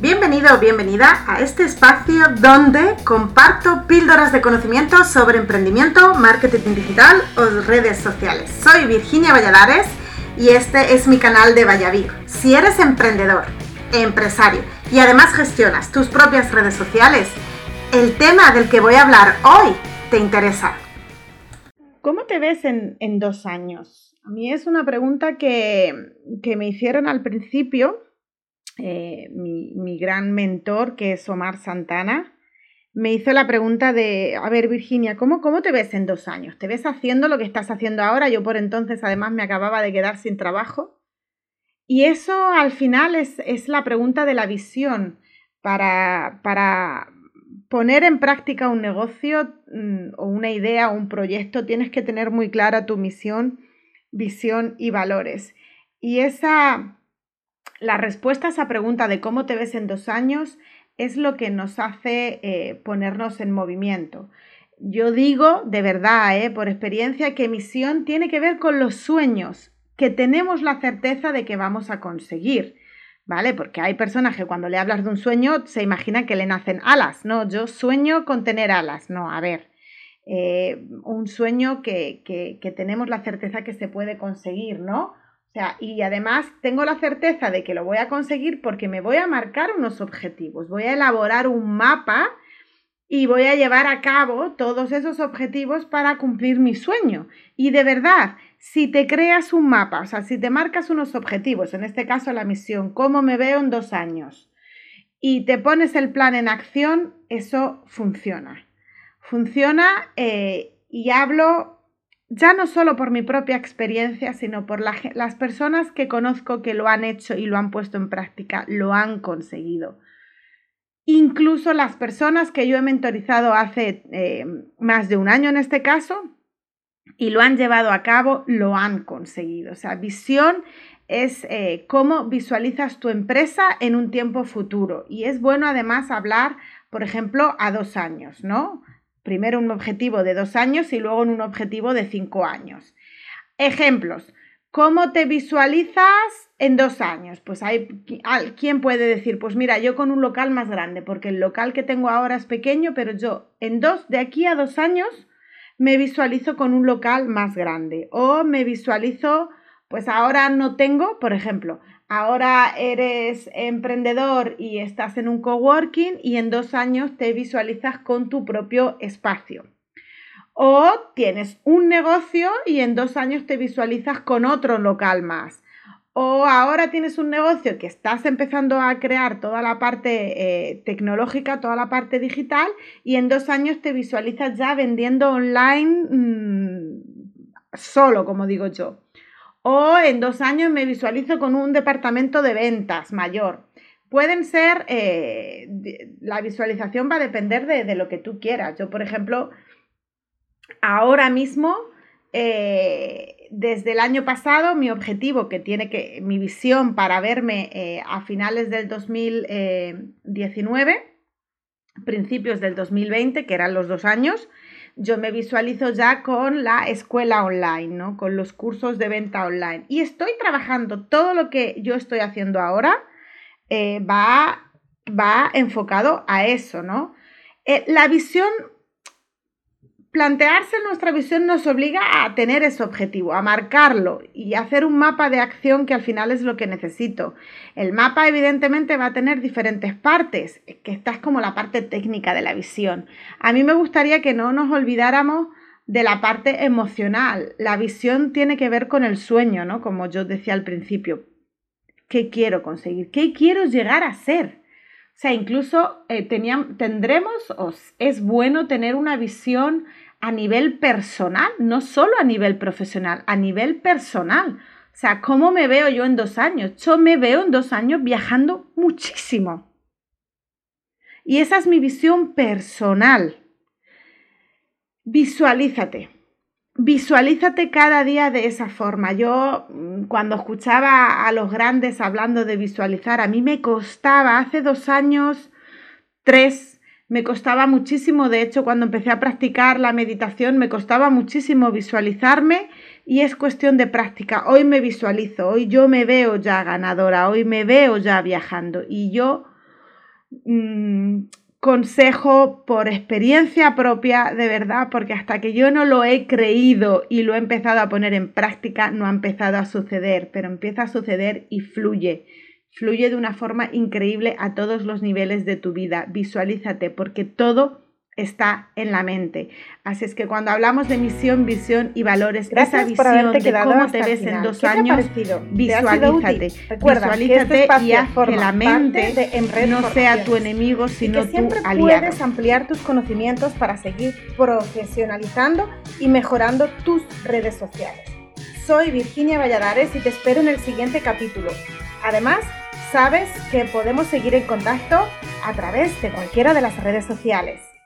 Bienvenido o bienvenida a este espacio donde comparto píldoras de conocimiento sobre emprendimiento, marketing digital o redes sociales. Soy Virginia Valladares y este es mi canal de Vallavir. Si eres emprendedor, empresario y además gestionas tus propias redes sociales, el tema del que voy a hablar hoy te interesa. ¿Cómo te ves en, dos años? A mí es una pregunta que, me hicieron al principio eh, mi, mi, gran mentor, que es Omar Santana, me hizo la pregunta de, a ver Virginia, ¿cómo, ¿cómo te ves en dos años? ¿Te ves haciendo lo que estás haciendo ahora? Yo por entonces además me acababa de quedar sin trabajo. Y eso al final es, es la pregunta de la visión para, para, poner en práctica un negocio mm, o una idea o un proyecto, tienes que tener muy clara tu misión, visión y valores. Y esa, la respuesta a esa pregunta de cómo te ves en dos años es lo que nos hace eh, ponernos en movimiento. Yo digo de verdad, eh, por experiencia, que misión tiene que ver con los sueños que tenemos la certeza de que vamos a conseguir. ¿vale? Porque hay personas que cuando le hablas de un sueño se imaginan que le nacen alas, ¿no? Yo sueño con tener alas, no, a ver, eh, un sueño que, que, tenemos la certeza que se puede conseguir, ¿no? Y además tengo la certeza de que lo voy a conseguir porque me voy a marcar unos objetivos, voy a elaborar un mapa y voy a llevar a cabo todos esos objetivos para cumplir mi sueño. Y de verdad, si te creas un mapa, o sea, si te marcas unos objetivos, en este caso la misión, cómo me veo en dos años, y te pones el plan en acción, eso funciona. Funciona eh, y hablo ya no solo por mi propia experiencia, sino por las personas que conozco que lo han hecho y lo han puesto en práctica, lo han conseguido. Incluso las personas que yo he mentorizado hace eh, más de un año en este caso, y lo han llevado a cabo, lo han conseguido. O sea, visión es eh, cómo visualizas tu empresa en un tiempo futuro. Y es bueno además hablar, por ejemplo, a dos años, ¿no? Primero un objetivo de dos años y luego en un objetivo de cinco años. Ejemplos. ¿Cómo te visualizas en dos años? Pues hay quien puede decir, pues mira, yo con un local más grande, porque el local que tengo ahora es pequeño, pero yo en dos, de aquí a dos años, me visualizo con un local más grande o me visualizo, pues ahora no tengo, por ejemplo, ahora eres emprendedor y estás en un coworking y en dos años te visualizas con tu propio espacio. O tienes un negocio y en dos años te visualizas con otro local más. O ahora tienes un negocio que estás empezando a crear toda la parte eh, tecnológica, toda la parte digital, y en dos años te visualizas ya vendiendo online mm, solo, como digo yo. O en dos años me visualizo con un departamento de ventas mayor. Pueden ser, eh, la visualización va a depender de, de lo que tú quieras. Yo, por ejemplo, ahora mismo eh, desde el año pasado mi objetivo, que tiene que, mi visión para verme eh, a finales del 2019, principios del 2020, que eran los dos años, yo me visualizo ya con la escuela online, ¿no? Con los cursos de venta online. Y estoy trabajando, todo lo que yo estoy haciendo ahora eh, va, va enfocado a eso, ¿no? la visión plantearse nuestra visión nos obliga a tener ese objetivo, a marcarlo y hacer un mapa de acción que al final es lo que necesito. El mapa evidentemente va a tener diferentes partes, que esta es como la parte técnica de la visión. A mí me gustaría que no nos olvidáramos de la parte emocional. La visión tiene que ver con el sueño, ¿no? Como yo decía al principio. ¿Qué quiero conseguir? ¿Qué quiero llegar a ser? O sea, incluso eh, tendremos, o es bueno tener una visión a nivel personal, no solo a nivel profesional, a nivel personal. O sea, ¿cómo me veo yo en dos años? Yo me veo en dos años viajando muchísimo. Y esa es mi visión personal. Visualízate. Visualízate cada día de esa forma. Yo mm, cuando escuchaba a los grandes hablando de visualizar, a mí me costaba hace dos años, tres, me costaba muchísimo. De hecho, cuando empecé a practicar la meditación, me costaba muchísimo visualizarme y es cuestión de práctica. Hoy me visualizo, hoy yo me veo ya ganadora, hoy me veo ya viajando y yo mm, consejo por experiencia propia, de verdad, porque hasta que yo no lo he creído y lo he empezado a poner en práctica, no ha empezado a suceder, pero empieza a suceder y fluye. Fluye de una forma increíble a todos los niveles de tu vida. Visualízate, porque todo está en la mente. Así es que cuando hablamos de misión, visión y valores, esa visión de cómo te ves en dos años, visualízate. visualízate este y haz que la mente no sea tu enemigo, sino tu aliado. puedes ampliar tus conocimientos para seguir profesionalizando y mejorando tus redes sociales. Soy Virginia Valladares y te espero en el siguiente capítulo. Además, sabes que podemos seguir en contacto a través de cualquiera de las redes sociales.